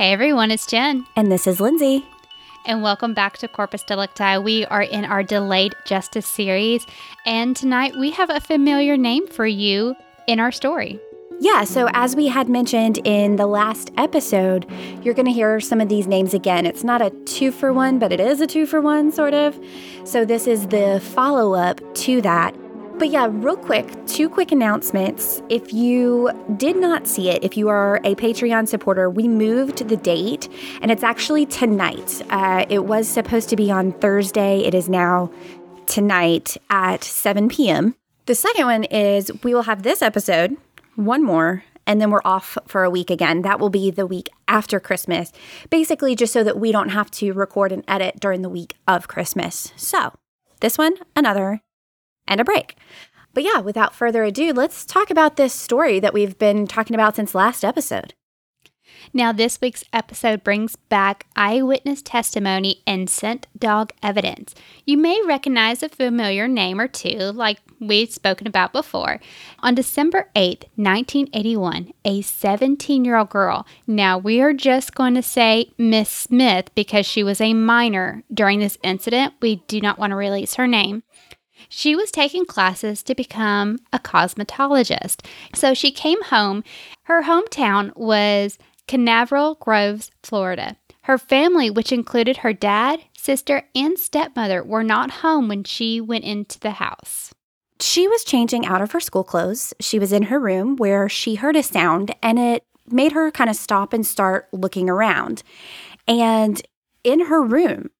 Hey everyone, it's Jen. And this is Lindsay. And welcome back to Corpus Delicti. We are in our Delayed Justice series, and tonight we have a familiar name for you in our story. Yeah, so as we had mentioned in the last episode, you're going to hear some of these names again. It's not a two for one, but it is a two for one, sort of. So this is the follow up to that. But yeah, real quick, two quick announcements. If you did not see it, if you are a Patreon supporter, we moved the date and it's actually tonight. Uh, it was supposed to be on Thursday. It is now tonight at 7 p.m. The second one is we will have this episode, one more, and then we're off for a week again. That will be the week after Christmas, basically, just so that we don't have to record and edit during the week of Christmas. So, this one, another, and a break. But yeah, without further ado, let's talk about this story that we've been talking about since last episode. Now, this week's episode brings back eyewitness testimony and scent dog evidence. You may recognize a familiar name or two, like we've spoken about before. On December 8th, 1981, a 17 year old girl, now we are just going to say Miss Smith because she was a minor during this incident. We do not want to release her name. She was taking classes to become a cosmetologist. So she came home. Her hometown was Canaveral Groves, Florida. Her family, which included her dad, sister, and stepmother, were not home when she went into the house. She was changing out of her school clothes. She was in her room where she heard a sound and it made her kind of stop and start looking around. And in her room,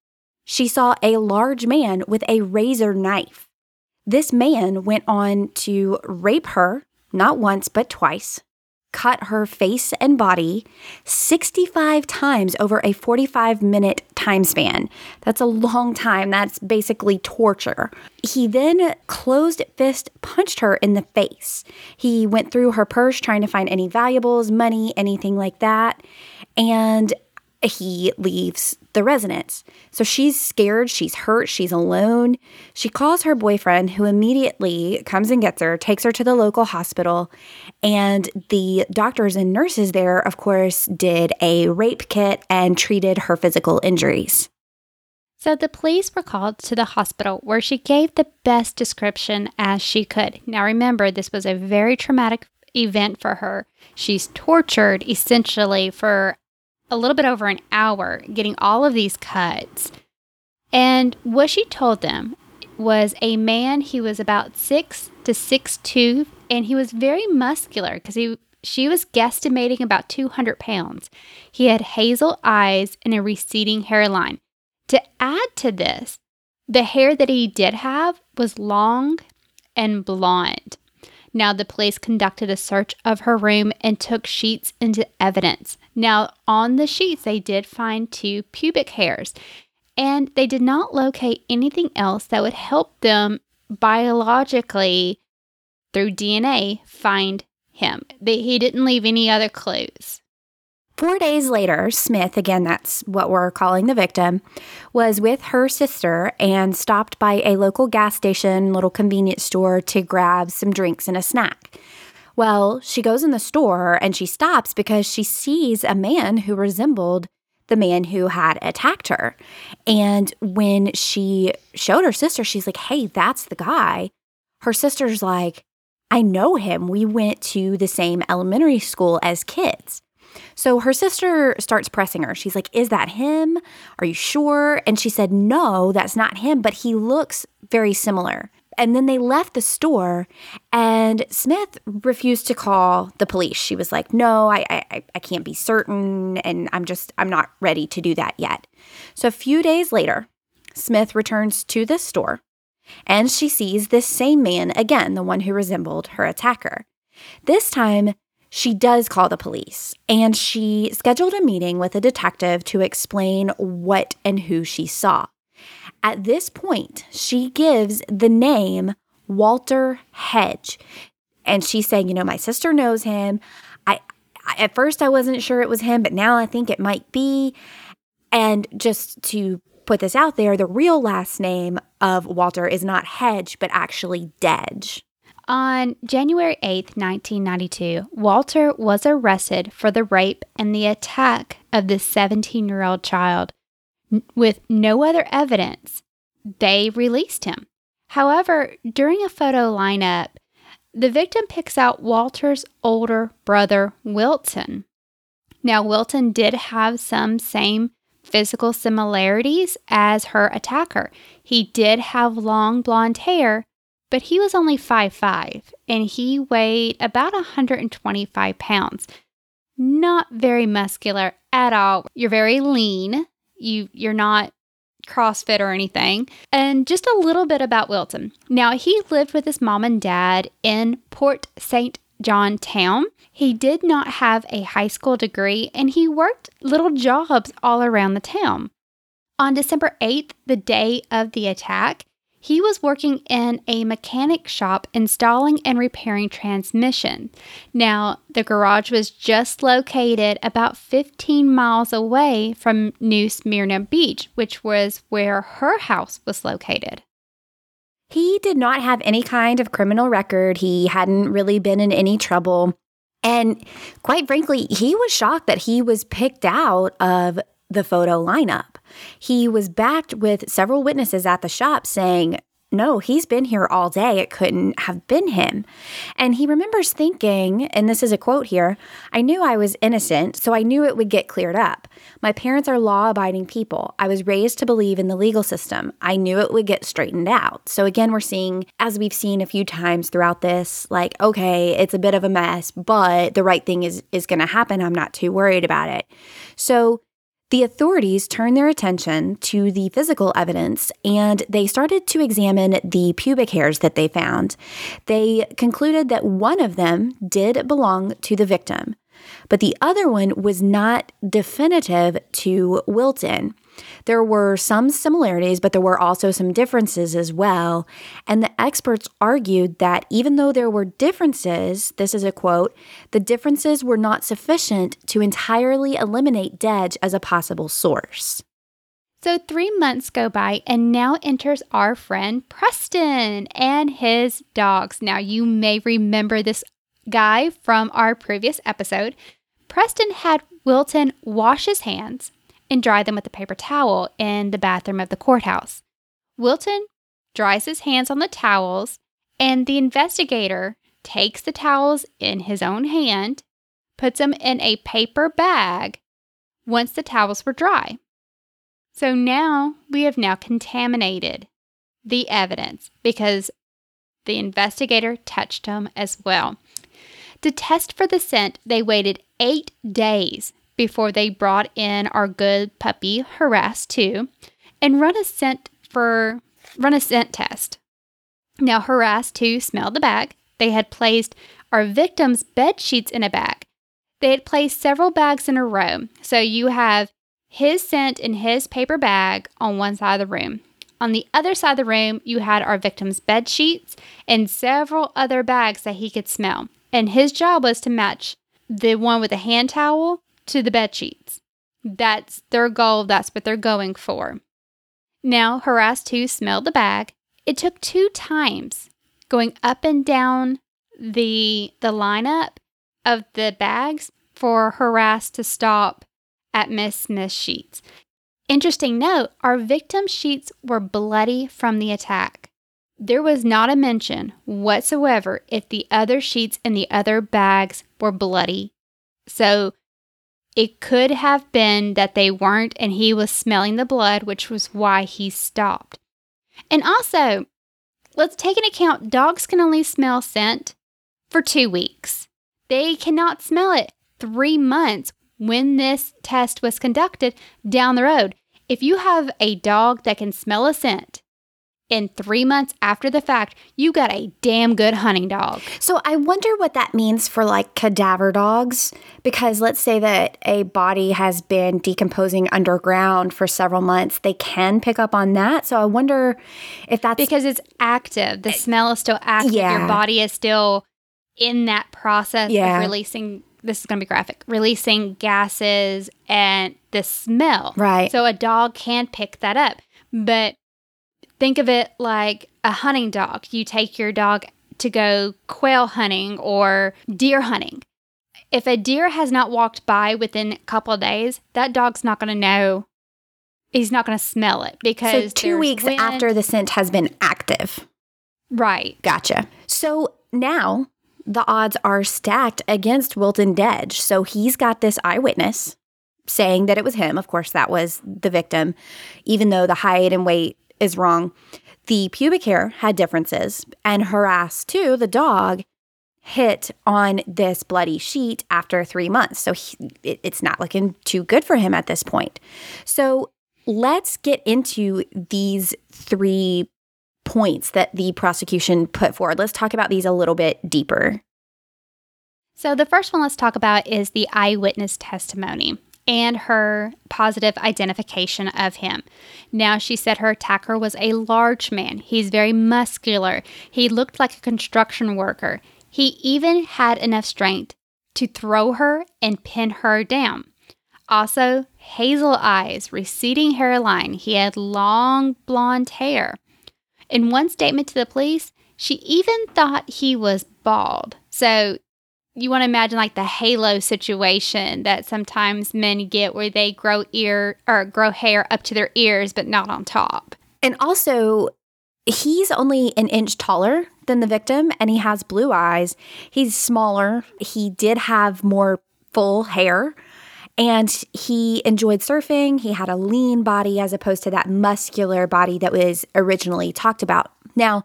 she saw a large man with a razor knife. This man went on to rape her, not once, but twice, cut her face and body 65 times over a 45 minute time span. That's a long time. That's basically torture. He then closed fist punched her in the face. He went through her purse trying to find any valuables, money, anything like that. And he leaves the residence. So she's scared, she's hurt, she's alone. She calls her boyfriend, who immediately comes and gets her, takes her to the local hospital. And the doctors and nurses there, of course, did a rape kit and treated her physical injuries. So the police were called to the hospital where she gave the best description as she could. Now remember, this was a very traumatic event for her. She's tortured essentially for a little bit over an hour getting all of these cuts. And what she told them was a man, he was about six to six two, and he was very muscular because he she was guesstimating about 200 pounds. He had hazel eyes and a receding hairline. To add to this, the hair that he did have was long and blonde. Now, the police conducted a search of her room and took sheets into evidence. Now, on the sheets, they did find two pubic hairs, and they did not locate anything else that would help them biologically, through DNA, find him. They, he didn't leave any other clues. Four days later, Smith, again, that's what we're calling the victim, was with her sister and stopped by a local gas station, little convenience store to grab some drinks and a snack. Well, she goes in the store and she stops because she sees a man who resembled the man who had attacked her. And when she showed her sister, she's like, hey, that's the guy. Her sister's like, I know him. We went to the same elementary school as kids. So her sister starts pressing her. She's like, Is that him? Are you sure? And she said, No, that's not him, but he looks very similar. And then they left the store, and Smith refused to call the police. She was like, No, I, I, I can't be certain, and I'm just, I'm not ready to do that yet. So a few days later, Smith returns to the store, and she sees this same man again, the one who resembled her attacker. This time, she does call the police and she scheduled a meeting with a detective to explain what and who she saw. At this point, she gives the name Walter Hedge. And she's saying, you know, my sister knows him. I, I at first I wasn't sure it was him, but now I think it might be. And just to put this out there, the real last name of Walter is not Hedge, but actually Dedge. On January 8, 1992, Walter was arrested for the rape and the attack of this 17 year old child. With no other evidence, they released him. However, during a photo lineup, the victim picks out Walter's older brother, Wilton. Now, Wilton did have some same physical similarities as her attacker. He did have long blonde hair, but he was only five five, and he weighed about 125 pounds. Not very muscular at all. You're very lean. You you're not CrossFit or anything. And just a little bit about Wilton. Now, he lived with his mom and dad in Port St. John town. He did not have a high school degree and he worked little jobs all around the town. On December 8th, the day of the attack, he was working in a mechanic shop installing and repairing transmission. Now, the garage was just located about 15 miles away from New Smyrna Beach, which was where her house was located. He did not have any kind of criminal record. He hadn't really been in any trouble. And quite frankly, he was shocked that he was picked out of the photo lineup. He was backed with several witnesses at the shop saying, no, he's been here all day. It couldn't have been him. And he remembers thinking, and this is a quote here I knew I was innocent, so I knew it would get cleared up. My parents are law abiding people. I was raised to believe in the legal system. I knew it would get straightened out. So again, we're seeing, as we've seen a few times throughout this, like, okay, it's a bit of a mess, but the right thing is, is going to happen. I'm not too worried about it. So the authorities turned their attention to the physical evidence and they started to examine the pubic hairs that they found. They concluded that one of them did belong to the victim, but the other one was not definitive to Wilton. There were some similarities, but there were also some differences as well. And the experts argued that even though there were differences, this is a quote, the differences were not sufficient to entirely eliminate Dedge as a possible source. So, three months go by, and now enters our friend Preston and his dogs. Now, you may remember this guy from our previous episode. Preston had Wilton wash his hands, and dry them with a paper towel in the bathroom of the courthouse. Wilton dries his hands on the towels, and the investigator takes the towels in his own hand, puts them in a paper bag once the towels were dry. So now we have now contaminated the evidence because the investigator touched them as well. To test for the scent, they waited eight days before they brought in our good puppy Harass 2 and run a scent for run a scent test. Now Harass 2 smelled the bag. They had placed our victim's bed sheets in a bag. They had placed several bags in a row. So you have his scent in his paper bag on one side of the room. On the other side of the room, you had our victim's bed sheets and several other bags that he could smell. And his job was to match the one with the hand towel to the bed sheets. That's their goal. That's what they're going for. Now, Harass 2 smelled the bag. It took two times going up and down the the lineup of the bags for Harass to stop at Miss Smith's sheets. Interesting note, our victim sheets were bloody from the attack. There was not a mention whatsoever if the other sheets in the other bags were bloody. So It could have been that they weren't and he was smelling the blood, which was why he stopped. And also, let's take into account dogs can only smell scent for two weeks. They cannot smell it three months when this test was conducted down the road. If you have a dog that can smell a scent in three months after the fact, you got a damn good hunting dog. So I wonder what that means for like cadaver dogs, because let's say that a body has been decomposing underground for several months, they can pick up on that. So I wonder if that's because it's active. The eh, smell is still active. Yeah. Your body is still in that process Yeah. of releasing. This is going to be graphic. Releasing gases and the smell. right. So a dog can pick that up. But think of it like a hunting dog. You take your dog to go quail hunting or deer hunting. If a deer has not walked by within a couple of days, that dog's not going to know. He's not going to smell it because so two weeks wind. after the scent has been active. right? Gotcha. So now the odds are stacked against Wilton Dedge. So he's got this eyewitness saying that it was him. Of course, that was the victim, even though the height and weight is wrong. The pubic hair had differences, and Harass 2, the dog, hit on this bloody sheet after three months. So he, it, it's not looking too good for him at this point. So let's get into these three points that the prosecution put forward. Let's talk about these a little bit deeper. So, the first one let's talk about is the eyewitness testimony and her positive identification of him. Now, she said her attacker was a large man. He's very muscular. He looked like a construction worker. He even had enough strength to throw her and pin her down. Also, hazel eyes, receding hairline. He had long blonde hair. In one statement to the police, she even thought he was bald. So you want to imagine like the halo situation that sometimes men get where they grow ear or grow hair up to their ears but not on top. And also, he's only an inch taller than the victim and he has blue eyes. He's smaller. He did have more full hair and he enjoyed surfing. He had a lean body as opposed to that muscular body that was originally talked about. Now,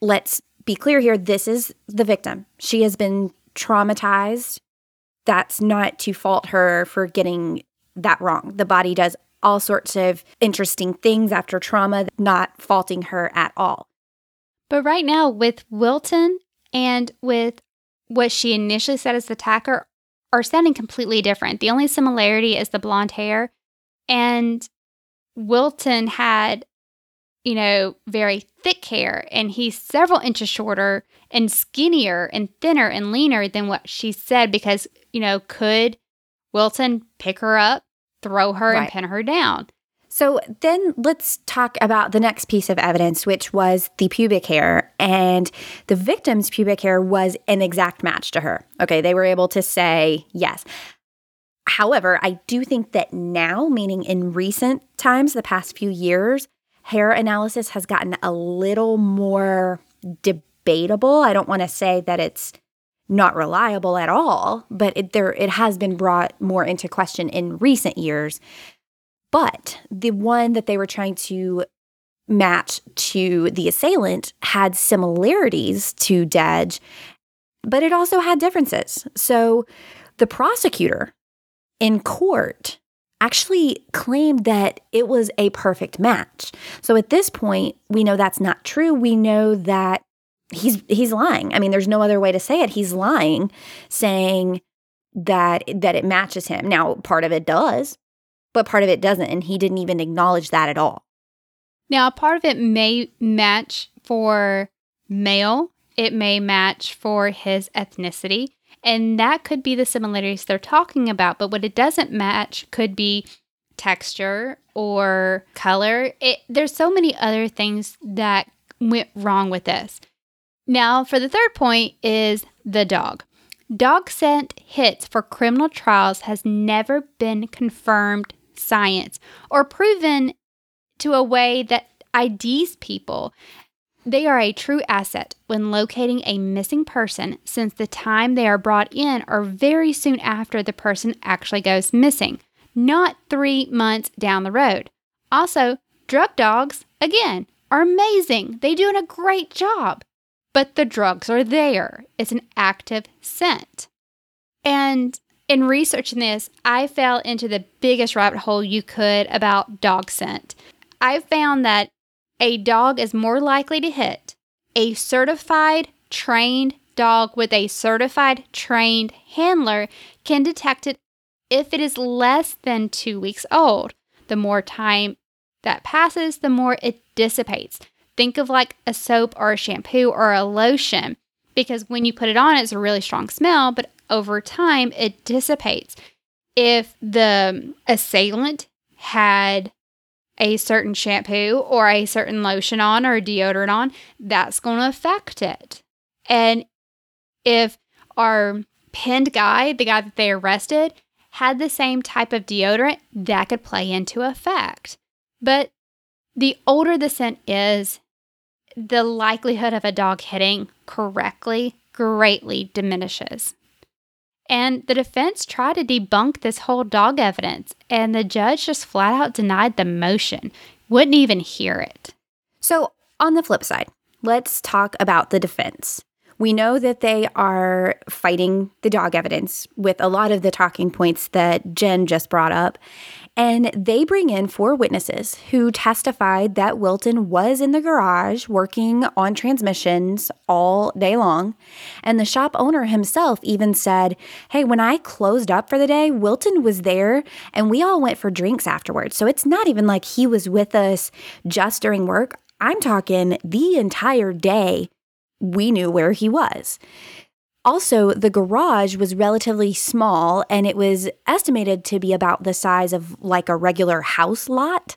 let's be clear here this is the victim. She has been traumatized. That's not to fault her for getting that wrong. The body does all sorts of interesting things after trauma, not faulting her at all. But right now, with Wilton and with what she initially said as the attacker, are sounding completely different. The only similarity is the blonde hair. And Wilton had, you know, very thick hair, and he's several inches shorter and skinnier and thinner and leaner than what she said because, you know, could Wilson pick her up, throw her, and pin her down? So then let's talk about the next piece of evidence, which was the pubic hair. And the victim's pubic hair was an exact match to her. Okay, they were able to say yes. However, I do think that now, meaning in recent times, the past few years, hair analysis has gotten a little more debatable. I don't want to say that it's not reliable at all, but it, there it has been brought more into question in recent years. But the one that they were trying to match to the assailant had similarities to Dedge, but it also had differences. So the prosecutor in court actually claimed that it was a perfect match. So at this point, we know that's not true. We know that he's he's lying. I mean, there's no other way to say it. He's lying saying that that it matches him. Now, part of it does, but part of it doesn't, and he didn't even acknowledge that at all. Now, part of it may match for male, it may match for his ethnicity, and that could be the similarities they're talking about. But what it doesn't match could be texture or color. It, there's so many other things that went wrong with this. Now, for the third point, is the dog. Dog scent hits for criminal trials has never been confirmed science or proven to a way that IDs people. They are a true asset when locating a missing person since the time they are brought in or very soon after the person actually goes missing, not three months down the road. Also, drug dogs, again, are amazing. They do a great job. But the drugs are there. It's an active scent. And in researching this, I fell into the biggest rabbit hole you could about dog scent. I found that a dog is more likely to hit a certified trained dog with a certified trained handler can detect it if it is less than two weeks old. The more time that passes, the more it dissipates. Think of like a soap or a shampoo or a lotion because when you put it on, it's a really strong smell, but over time it dissipates. If the assailant had a certain shampoo or a certain lotion on or deodorant on, that's going to affect it. And if our pinned guy, the guy that they arrested, had the same type of deodorant, that could play into effect. But the older the scent is, the likelihood of a dog hitting correctly greatly diminishes. And the defense tried to debunk this whole dog evidence, and the judge just flat out denied the motion, wouldn't even hear it. So, on the flip side, let's talk about the defense. We know that they are fighting the dog evidence with a lot of the talking points that Jen just brought up. And they bring in four witnesses who testified that Wilton was in the garage working on transmissions all day long. And the shop owner himself even said, Hey, when I closed up for the day, Wilton was there and we all went for drinks afterwards. So it's not even like he was with us just during work. I'm talking the entire day we knew where he was. Also, the garage was relatively small and it was estimated to be about the size of like a regular house lot.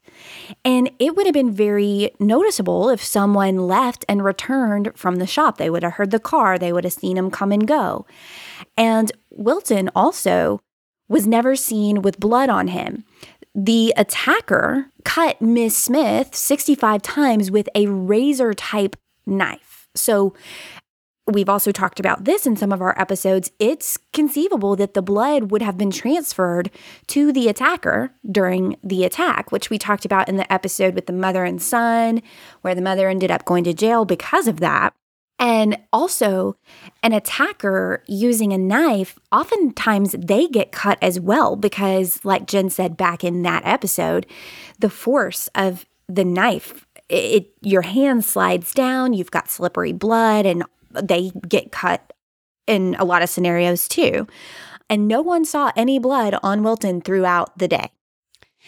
And it would have been very noticeable if someone left and returned from the shop. They would have heard the car, they would have seen him come and go. And Wilton also was never seen with blood on him. The attacker cut Miss Smith 65 times with a razor type knife. So We've also talked about this in some of our episodes. It's conceivable that the blood would have been transferred to the attacker during the attack, which we talked about in the episode with the mother and son, where the mother ended up going to jail because of that. And also, an attacker using a knife, oftentimes they get cut as well because, like Jen said back in that episode, the force of the knife it, your hand slides down, you've got slippery blood, and they get cut in a lot of scenarios too. And no one saw any blood on Wilton throughout the day.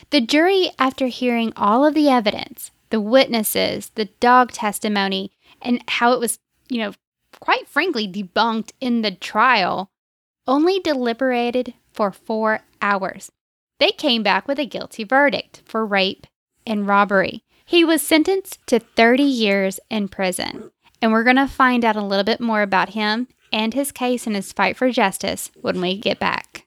The jury, after hearing all of the evidence, the witnesses, the dog testimony, and how it was, you know, quite frankly debunked in the trial, only deliberated for four hours. They came back with a guilty verdict for rape and robbery. He was sentenced to 30 years in prison. And we're going to find out a little bit more about him and his case and his fight for justice when we get back.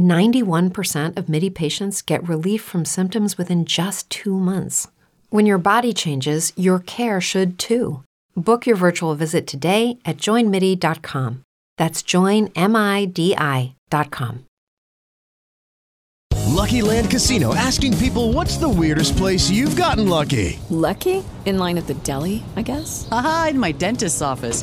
91% of MIDI patients get relief from symptoms within just two months. When your body changes, your care should too. Book your virtual visit today at joinmidi.com. That's joinmidi.com. Lucky Land Casino asking people what's the weirdest place you've gotten lucky? Lucky? In line at the deli, I guess? Aha, in my dentist's office.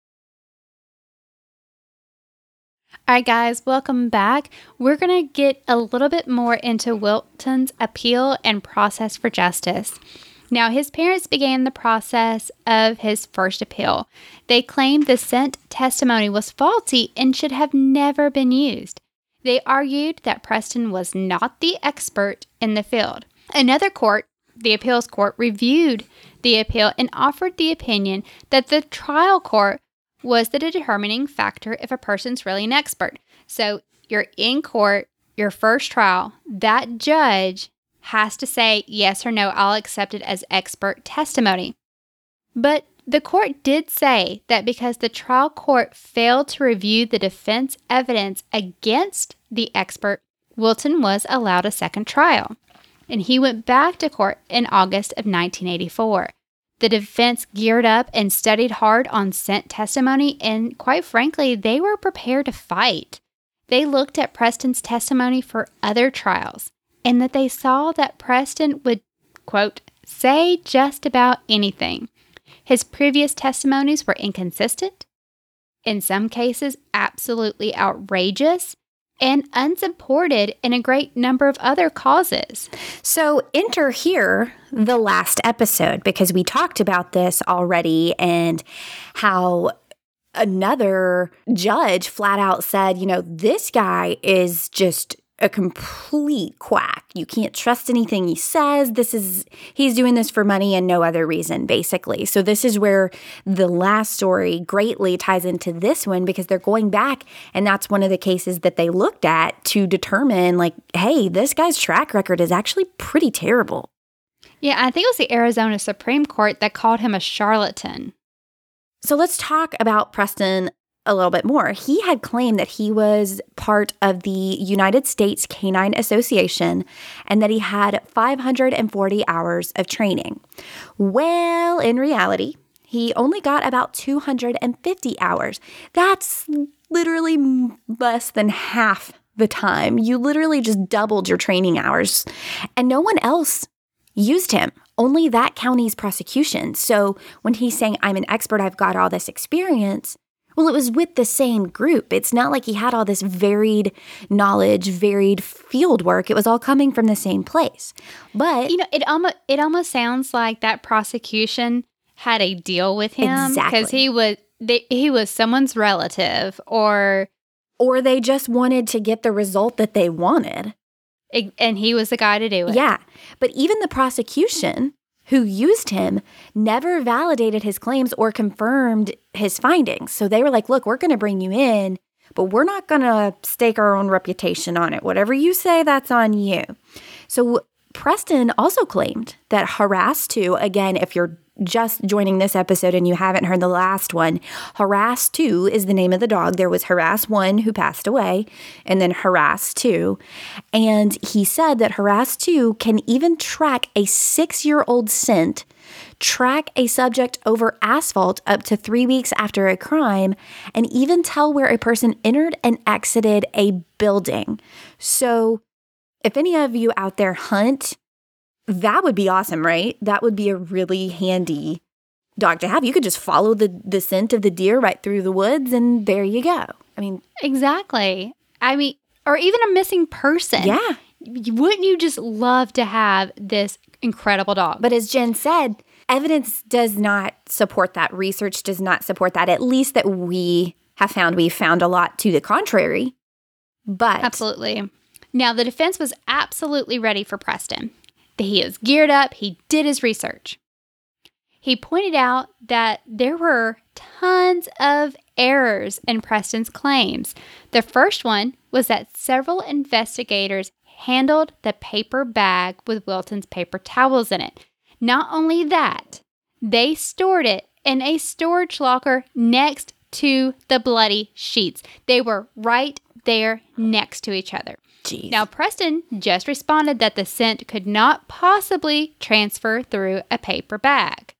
Right, guys, welcome back. We're going to get a little bit more into Wilton's appeal and process for justice. Now, his parents began the process of his first appeal. They claimed the scent testimony was faulty and should have never been used. They argued that Preston was not the expert in the field. Another court, the appeals court, reviewed the appeal and offered the opinion that the trial court was the determining factor if a person's really an expert. So you're in court, your first trial, that judge has to say yes or no, I'll accept it as expert testimony. But the court did say that because the trial court failed to review the defense evidence against the expert, Wilton was allowed a second trial. And he went back to court in August of 1984. The defense geared up and studied hard on scent testimony, and quite frankly, they were prepared to fight. They looked at Preston's testimony for other trials, and that they saw that Preston would, quote, say just about anything. His previous testimonies were inconsistent, in some cases, absolutely outrageous, and unsupported in a great number of other causes. So, enter here the last episode because we talked about this already and how another judge flat out said, you know, this guy is just a complete quack. You can't trust anything he says. This is, he's doing this for money and no other reason, basically. So, this is where the last story greatly ties into this one because they're going back, and that's one of the cases that they looked at to determine, like, hey, this guy's track record is actually pretty terrible. Yeah, I think it was the Arizona Supreme Court that called him a charlatan. So, let's talk about Preston a little bit more. He had claimed that he was part of the United States Canine Association and that he had 540 hours of training. Well, in reality, he only got about 250 hours. That's literally less than half the time. You literally just doubled your training hours, and no one else used him. Only that county's prosecution. So when he's saying, I'm an expert, I've got all this experience, well, it was with the same group. It's not like he had all this varied knowledge, varied field work. It was all coming from the same place. But You know, it almost it almost sounds like that prosecution had a deal with him Exactly. because he was they, he was someone's relative or or they just wanted to get the result that they wanted. and he was the guy to do it. Yeah. But even the prosecution who used him never validated his claims or confirmed his findings. So they were like, look, we're going to bring you in, but we're not going to stake our own reputation on it. Whatever you say, that's on you. So Preston also claimed that Harass 2, again, if you're just joining this episode and you haven't heard the last one, Harass 2 is the name of the dog. There was Harass 1 who passed away, and then Harass 2. And he said that Harass 2 can even track a six year old scent, track a subject over asphalt up to three weeks after a crime, and even tell where a person entered and exited a building. So, if any of you out there hunt, that would be awesome, right? That would be a really handy dog to have. You could just follow the, the scent of the deer right through the woods, and there you go. I mean, Exactly. I mean, or even a missing person. yeah. Wouldn't you just love to have this incredible dog? But as Jen said, evidence does not support that. Research does not support that, at least that we have found. We've found a lot to the contrary. But Absolutely. Now, the defense was absolutely ready for Preston. He is geared up, he did his research. He pointed out that there were tons of errors in Preston's claims. The first one was that several investigators handled the paper bag with Wilton's paper towels in it. Not only that, they stored it in a storage locker next to the bloody sheets. They were right there next to each other. Jeez. Now, Preston just responded that the scent could not possibly transfer through a paper bag.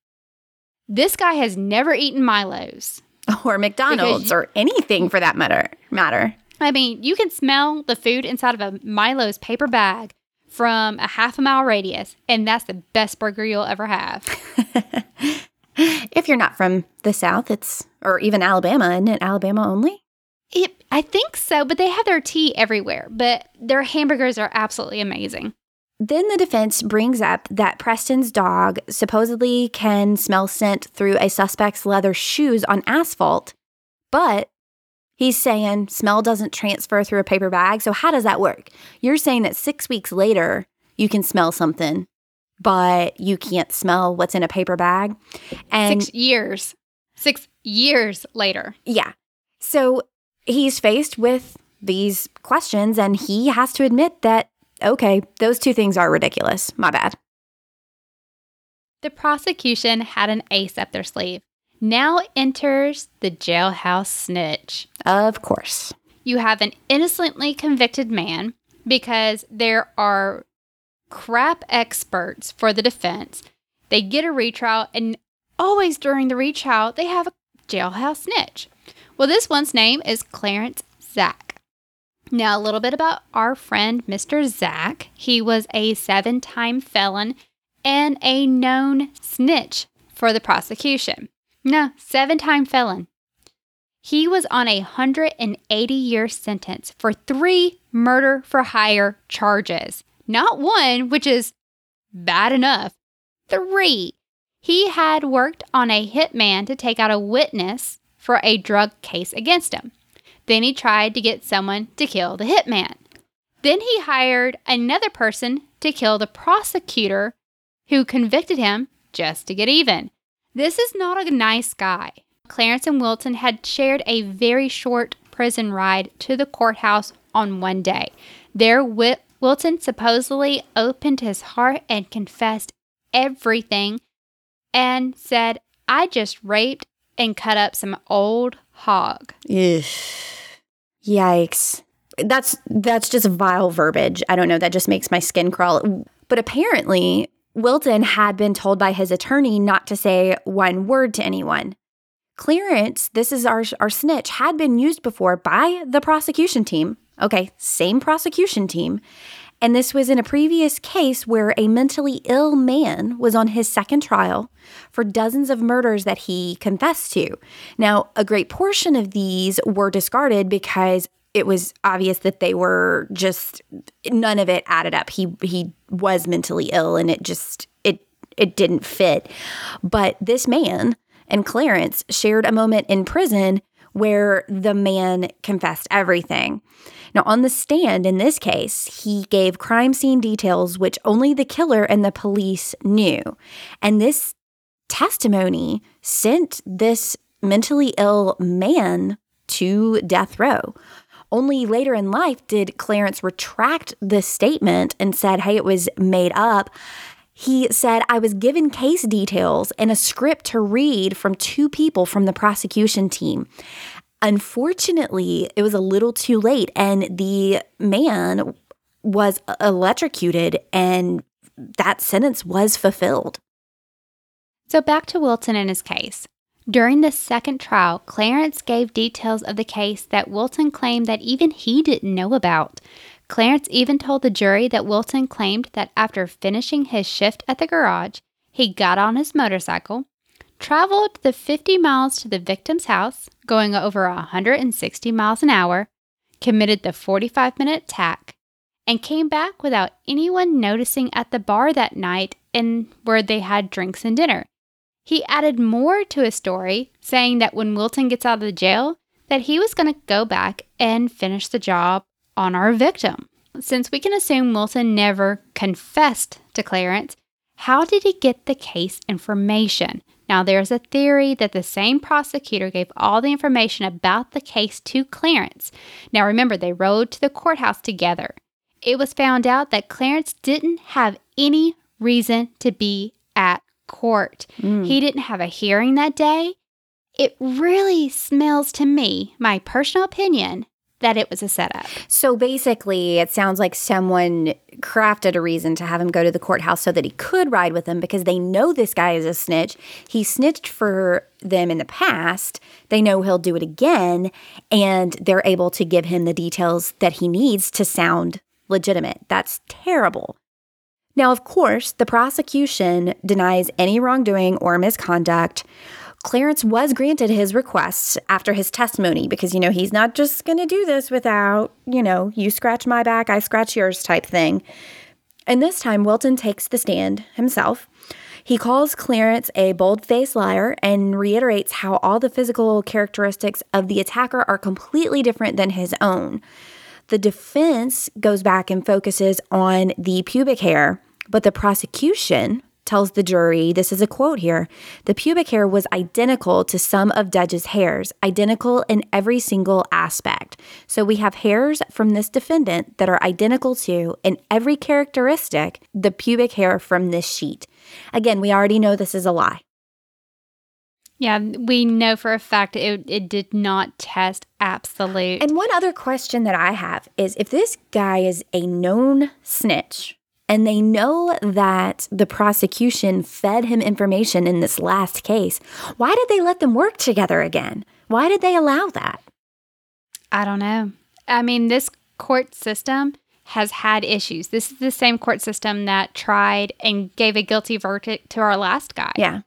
This guy has never eaten Milo's. or McDonald's Because- or anything for that matter. Matter. I mean, you can smell the food inside of a Milo's paper bag from a half a mile radius, and that's the best burger you'll ever have. If you're not from the South, it's or even Alabama, isn't it Alabama only? It, I think so, but they have their tea everywhere. But their hamburgers are absolutely amazing. Then the defense brings up that Preston's dog supposedly can smell scent through a suspect's leather shoes on asphalt, but he's saying smell doesn't transfer through a paper bag. So, how does that work? You're saying that six weeks later, you can smell something, but you can't smell what's in a paper bag. And Six years, six years later. yeah. So, he's faced with these questions and he has to admit that, okay, those two things are ridiculous. My bad. The prosecution had an ace up their sleeve. Now enters the jailhouse snitch. Of course. You have an innocently convicted man because there are crap experts for the defense. They get a retrial, and always during the retrial, they have a jailhouse snitch. Well, this one's name is Clarence Zacke. Now, a little bit about our friend, Mr. Zacke. He was a seven time felon and a known snitch for the prosecution. No, seven time felon. He was on a 180 year sentence for three murder for hire charges. Not one, which is bad enough. Three. He had worked on a hitman to take out a witness for a drug case against him. Then he tried to get someone to kill the hitman. Then he hired another person to kill the prosecutor who convicted him just to get even. This is not a nice guy. Clarence and Wilton had shared a very short prison ride to the courthouse on one day. There, Wi- Wilton supposedly opened his heart and confessed everything and said, I just raped and cut up some old hog. Ugh. Yikes. That's that's just vile verbiage. I don't know, that just makes my skin crawl. But apparently, Wilton had been told by his attorney not to say one word to anyone. Clarence, this is our our snitch, had been used before by the prosecution team. Okay, same prosecution team. And this was in a previous case where a mentally ill man was on his second trial for dozens of murders that he confessed to. Now, a great portion of these were discarded because it was obvious that they were just none of it added up. He he was mentally ill and it just it it didn't fit. But this man and Clarence shared a moment in prison where the man confessed everything. Now, on the stand in this case, he gave crime scene details which only the killer and the police knew. And this testimony sent this mentally ill man to death row. Only later in life did Clarence retract this statement and said, hey, it was made up. He said, I was given case details and a script to read from two people from the prosecution team. Unfortunately, it was a little too late, and the man was electrocuted, and that sentence was fulfilled. So back to Wilton and his case. During the second trial, Clarence gave details of the case that Wilton claimed that even he didn't know about. Clarence even told the jury that Wilton claimed that after finishing his shift at the garage, he got on his motorcycle, traveled the 50 miles to the victim's house, going over 160 miles an hour, committed the 45 minute attack, and came back without anyone noticing at the bar that night and where they had drinks and dinner. He added more to his story, saying that when Wilton gets out of the jail, that he was going to go back and finish the job on our victim. Since we can assume Wilson never confessed to Clarence, How did he get the case information? Now, there's a theory that the same prosecutor gave all the information about the case to Clarence. Now, remember, they rode to the courthouse together. It was found out that Clarence didn't have any reason to be at court. Mm. He didn't have a hearing that day. It really smells to me, my personal opinion, that it was a setup. So basically, it sounds like someone crafted a reason to have him go to the courthouse so that he could ride with them because they know this guy is a snitch. He snitched for them in the past. They know he'll do it again, and they're able to give him the details that he needs to sound legitimate. That's terrible. Now, of course, the prosecution denies any wrongdoing or misconduct. Clarence was granted his request after his testimony because, you know, he's not just going to do this without, you know, you scratch my back, I scratch yours type thing. And this time, Wilton takes the stand himself. He calls Clarence a bold faced liar and reiterates how all the physical characteristics of the attacker are completely different than his own. The defense goes back and focuses on the pubic hair, but the prosecution tells the jury this is a quote here the pubic hair was identical to some of Dedge's hairs, identical in every single aspect. So we have hairs from this defendant that are identical to, in every characteristic, the pubic hair from this sheet. Again, we already know this is a lie. Yeah, we know for a fact it, it did not test absolute. And one other question that I have is if this guy is a known snitch and they know that the prosecution fed him information in this last case, why did they let them work together again? Why did they allow that? I don't know. I mean, this court system has had issues. This is the same court system that tried and gave a guilty verdict to our last guy. Yeah.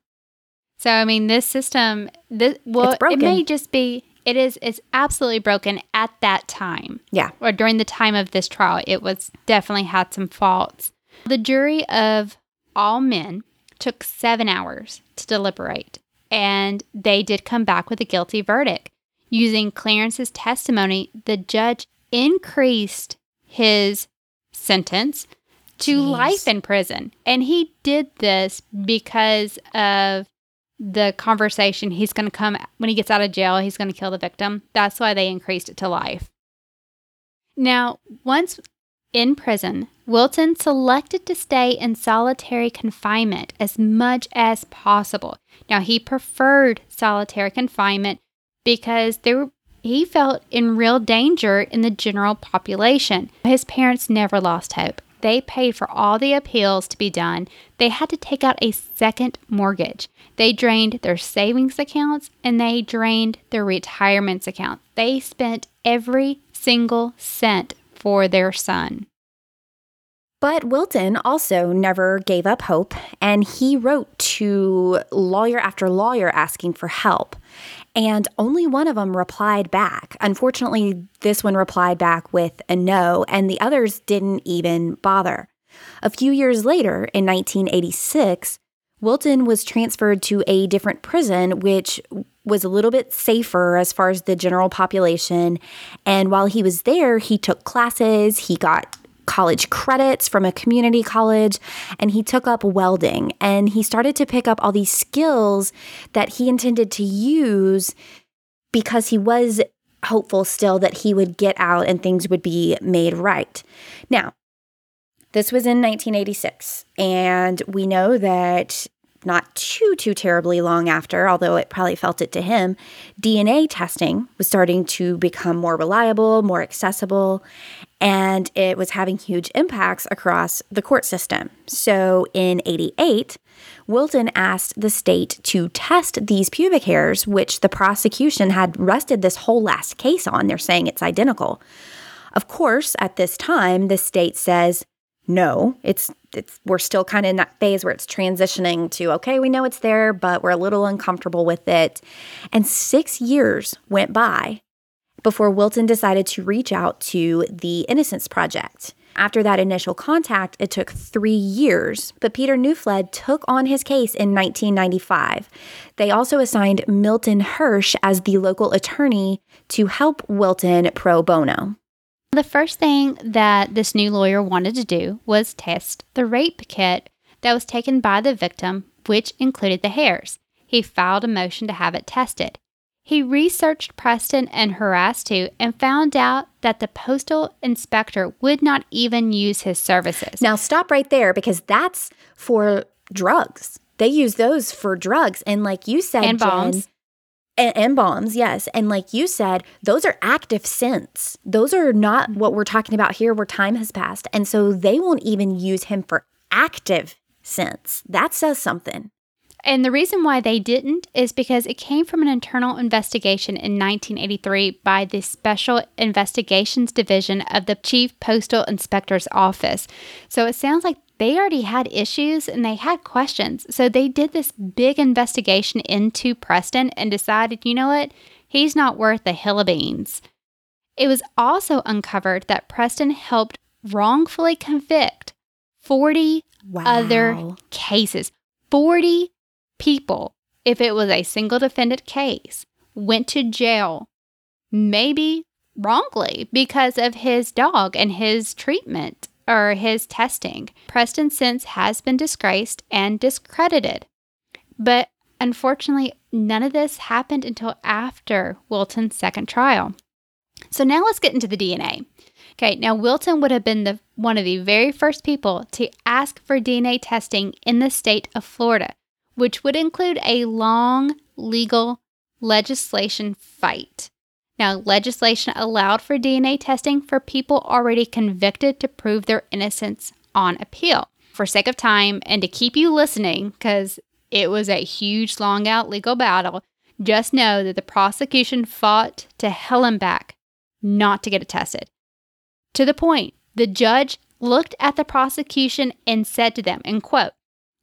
So I mean, this system, this well, It's broken. it may just be. It is. It's absolutely broken at that time. Yeah. Or during the time of this trial, it was definitely had some faults. The jury of all men took seven hours to deliberate, and they did come back with a guilty verdict. Using Clarence's testimony, the judge increased his sentence to Jeez. life in prison. And he did this because of the conversation he's going to come when he gets out of jail, he's going to kill the victim. That's why they increased it to life. Now, once in prison, Wilton selected to stay in solitary confinement as much as possible. Now, he preferred solitary confinement because there he felt in real danger in the general population. His parents never lost hope. They paid for all the appeals to be done. They had to take out a second mortgage. They drained their savings accounts and they drained their retirements accounts. They spent every single cent for their son. But Wilton also never gave up hope, and he wrote to lawyer after lawyer asking for help. And only one of them replied back. Unfortunately, this one replied back with a no, and the others didn't even bother. A few years later, in 1986, Wilton was transferred to a different prison, which was a little bit safer as far as the general population. And while he was there, he took classes, he got college credits from a community college and he took up welding and he started to pick up all these skills that he intended to use because he was hopeful still that he would get out and things would be made right. Now, this was in 1986 and we know that not too too terribly long after although it probably felt it to him DNA testing was starting to become more reliable more accessible and it was having huge impacts across the court system. So in 88, Wilton asked the state to test these pubic hairs, which the prosecution had rested this whole last case on. They're saying it's identical. Of course, at this time, the state says, no, it's it's we're still kind of in that phase where it's transitioning to okay, we know it's there, but we're a little uncomfortable with it. And 6 years went by before Wilton decided to reach out to the Innocence Project. After that initial contact, it took three years, but Peter Neufeld took on his case in 1995. They also assigned Milton Hirsch as the local attorney to help Wilton pro bono. The first thing that this new lawyer wanted to do was test the rape kit that was taken by the victim, which included the hairs. He filed a motion to have it tested. He researched Preston and Harass 2 and found out that the postal inspector would not even use his services. Now, stop right there because that's for drugs. They use those for drugs. And like you said, And Jen- bombs. And, and bombs, yes. And like you said, those are active scents. Those are not what we're talking about here where time has passed. And so they won't even use him for active scents. That says something. And the reason why they didn't is because it came from an internal investigation in 1983 by the Special Investigations Division of the Chief Postal Inspector's Office. So it sounds like they already had issues and they had questions. So they did this big investigation into Preston and decided, you know what? He's not worth a hill of beans. It was also uncovered that Preston helped wrongfully convict 40 other cases. 40 people, if it was a single defendant case, went to jail, maybe wrongly because of his dog and his treatment or his testing. Preston since has been disgraced and discredited. But unfortunately, none of this happened until after Wilton's second trial. So now let's get into the DNA. Okay, now Wilton would have been the one of the very first people to ask for DNA testing in the state of Florida, which would include a long legal legislation fight. Now, legislation allowed for DNA testing for people already convicted to prove their innocence on appeal. For sake of time and to keep you listening, because it was a huge, long out legal battle, just know that the prosecution fought to hell and back not to get it tested. To the point, the judge looked at the prosecution and said to them, and quote,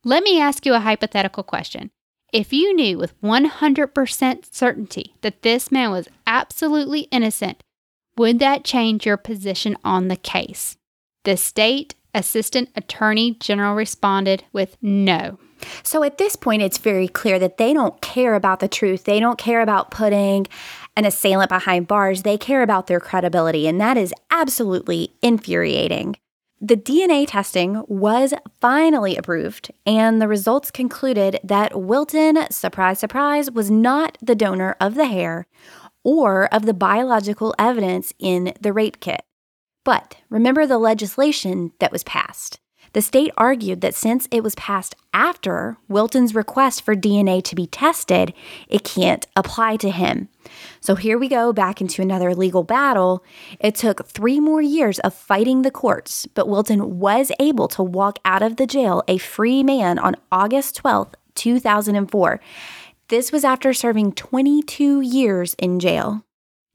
Let me ask you a hypothetical question. If you knew with 100% certainty that this man was absolutely innocent, would that change your position on the case? The state assistant attorney general responded with no. So at this point, it's very clear that they don't care about the truth. They don't care about putting an assailant behind bars. They care about their credibility. And that is absolutely infuriating. The DNA testing was finally approved, and the results concluded that Wilton, surprise, surprise, was not the donor of the hair or of the biological evidence in the rape kit. But remember the legislation that was passed. The state argued that since it was passed after Wilton's request for DNA to be tested, it can't apply to him. So here we go back into another legal battle. It took three more years of fighting the courts, but Wilton was able to walk out of the jail a free man on August 12th, 2004. This was after serving 22 years in jail.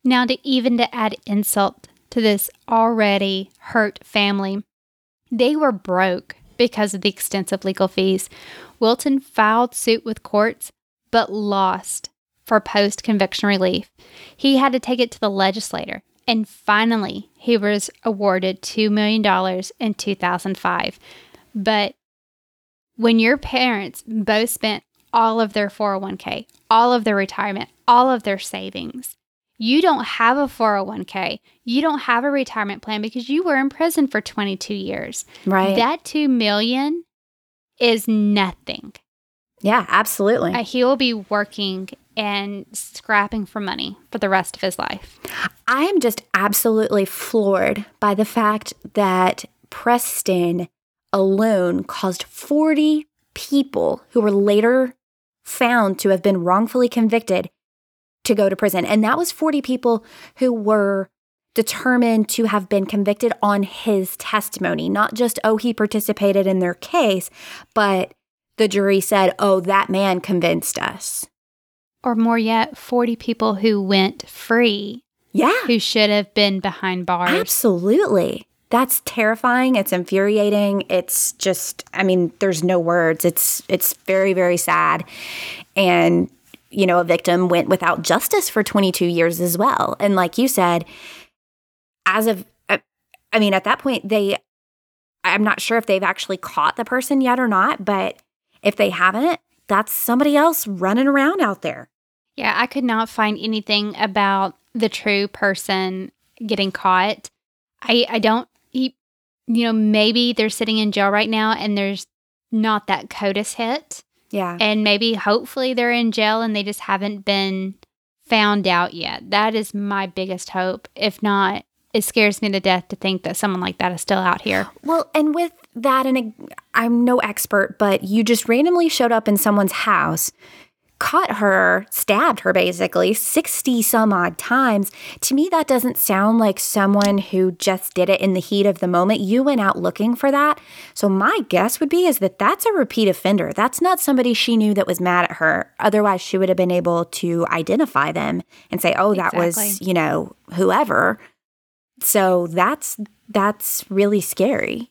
Now, to even to add insult to this already hurt family, they were broke because of the extensive legal fees. Wilton filed suit with courts, but lost for post conviction relief. He had to take it to the legislator, and finally, he was awarded $2 million in 2005. But when your parents both spent all of their 401k, all of their retirement, all of their savings, you don't have a 401k. You don't have a retirement plan because you were in prison for 22 years. Right. That 2 million is nothing. yeah, absolutely. Uh, he will be working and scrapping for money for the rest of his life. I am just absolutely floored by the fact that Preston alone caused 40 people who were later found to have been wrongfully convicted to go to prison. And that was 40 people who were determined to have been convicted on his testimony, not just, oh, he participated in their case, but the jury said, oh, that man convinced us. Or more yet, 40 people who went free Yeah. who should have been behind bars. Absolutely. That's terrifying. It's infuriating. It's just I mean, there's no words. It's it's very very sad. And you know, a victim went without justice for 22 years as well. And like you said, as of I I mean, at that point they I'm not sure if they've actually caught the person yet or not, but if they haven't, that's somebody else running around out there. Yeah, I could not find anything about the true person getting caught. I I don't you know maybe they're sitting in jail right now and there's not that CODIS hit. Yeah. And maybe hopefully they're in jail and they just haven't been found out yet. That is my biggest hope. If not, it scares me to death to think that someone like that is still out here. Well, and with that, and I'm no expert, but you just randomly showed up in someone's house, cut her, stabbed her basically 60 some odd times. To me, that doesn't sound like someone who just did it in the heat of the moment. You went out looking for that. So, my guess would be is that that's a repeat offender. That's not somebody she knew that was mad at her. Otherwise, she would have been able to identify them and say, oh, that was, you know, whoever. So, that's that's really scary.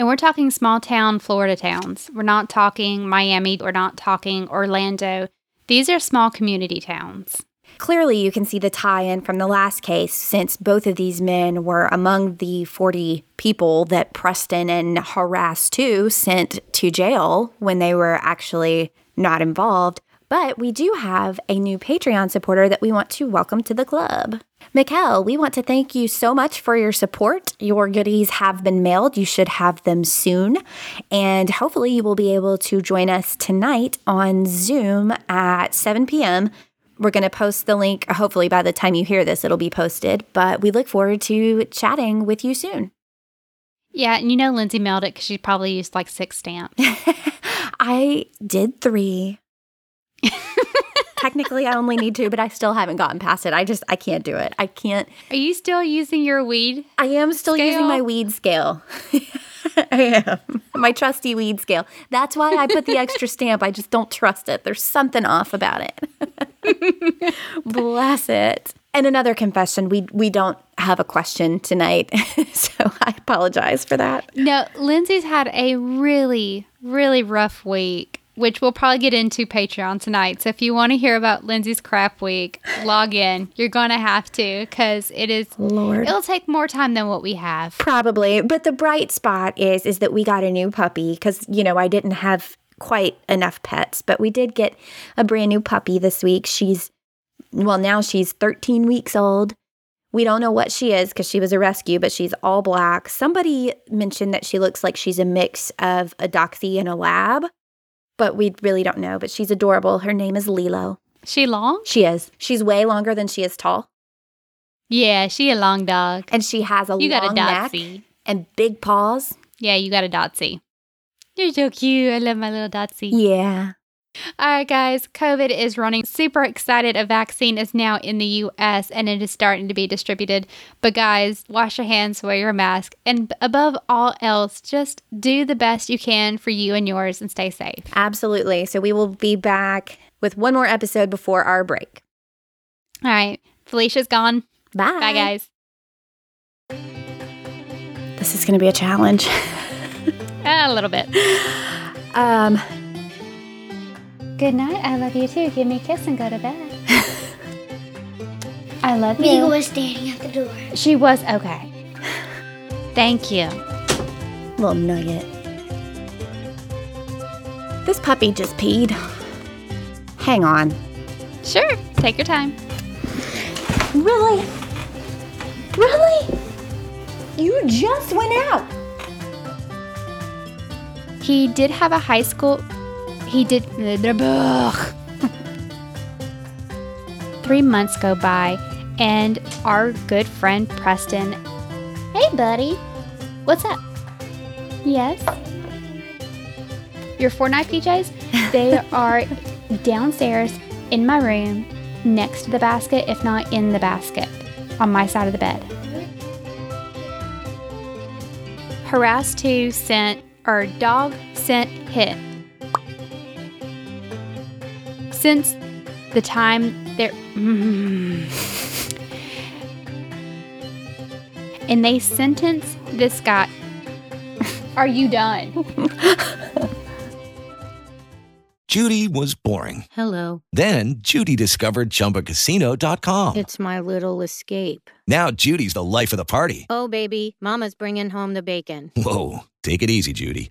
And we're talking small town Florida towns. We're not talking Miami. We're not talking Orlando. These are small community towns. Clearly, you can see the tie in from the last case since both of these men were among the 40 people that Preston and Harass 2 sent to jail when they were actually not involved. But we do have a new Patreon supporter that we want to welcome to the club. Mikkel, we want to thank you so much for your support. Your goodies have been mailed. You should have them soon. And hopefully, you will be able to join us tonight on Zoom at 7 p.m. We're going to post the link. Hopefully, by the time you hear this, it'll be posted. But we look forward to chatting with you soon. Yeah, and you know Lindsay mailed it because she probably used like six stamps. I did three. Technically, I only need two, but I still haven't gotten past it. I just, I can't do it. I can't. Are you still using your weed? I am still using my weed scale. I am. My trusty weed scale. That's why I put the extra stamp. I just don't trust it. There's something off about it. Bless it. And another confession, we we don't have a question tonight. so I apologize for that. No, Lindsay's had a really, really rough week, which we'll probably get into Patreon tonight. So if you want to hear about Lindsay's crap week, log in. You're going to have to because it is, Lord. it'll take more time than what we have. Probably, but the bright spot is is that we got a new puppy cuz you know, I didn't have quite enough pets, but we did get a brand new puppy this week. She's well, now she's 13 weeks old. We don't know what she is because she was a rescue, but she's all black. Somebody mentioned that she looks like she's a mix of a doxy and a lab, but we really don't know. But she's adorable. Her name is Lilo. She long? She is. She's way longer than she is tall, Yeah, she a long dog. and she has a You got a long neck and big paws. Yeah, you got a Dotsy. You're so cute. I love my little Dotsy. Yeah. All right, guys, COVID is running super excited. A vaccine is now in the US and it is starting to be distributed. But, guys, wash your hands, wear your mask, and above all else, just do the best you can for you and yours and stay safe. Absolutely. So we will be back with one more episode before our break. All right, Felicia's gone. Bye. Bye, guys. This is going to be a challenge. A little bit. Um, Good night. I love you too. Give me a kiss and go to bed. I love you. Vigo was standing at the door. She was okay. Thank you. little nugget. This puppy just peed. Hang on. Sure, take your time. Really? Really? You just went out. He did have a high school. He did. Three months go by, and our good friend Preston. Hey, buddy. What's up? Yes. Your Fortnite PJs? They are downstairs in my room, next to the basket, if not in the basket, on my side of the bed. Harass 2 scent, or dog scent hit. Since the time there. and they sentence this guy. Are you done? Judy was boring. Hello. Then Judy discovered ChumbaCasino.com. It's my little escape. Now Judy's the life of the party. Oh, baby, Mama's bringing home the bacon. Whoa, take it easy, Judy.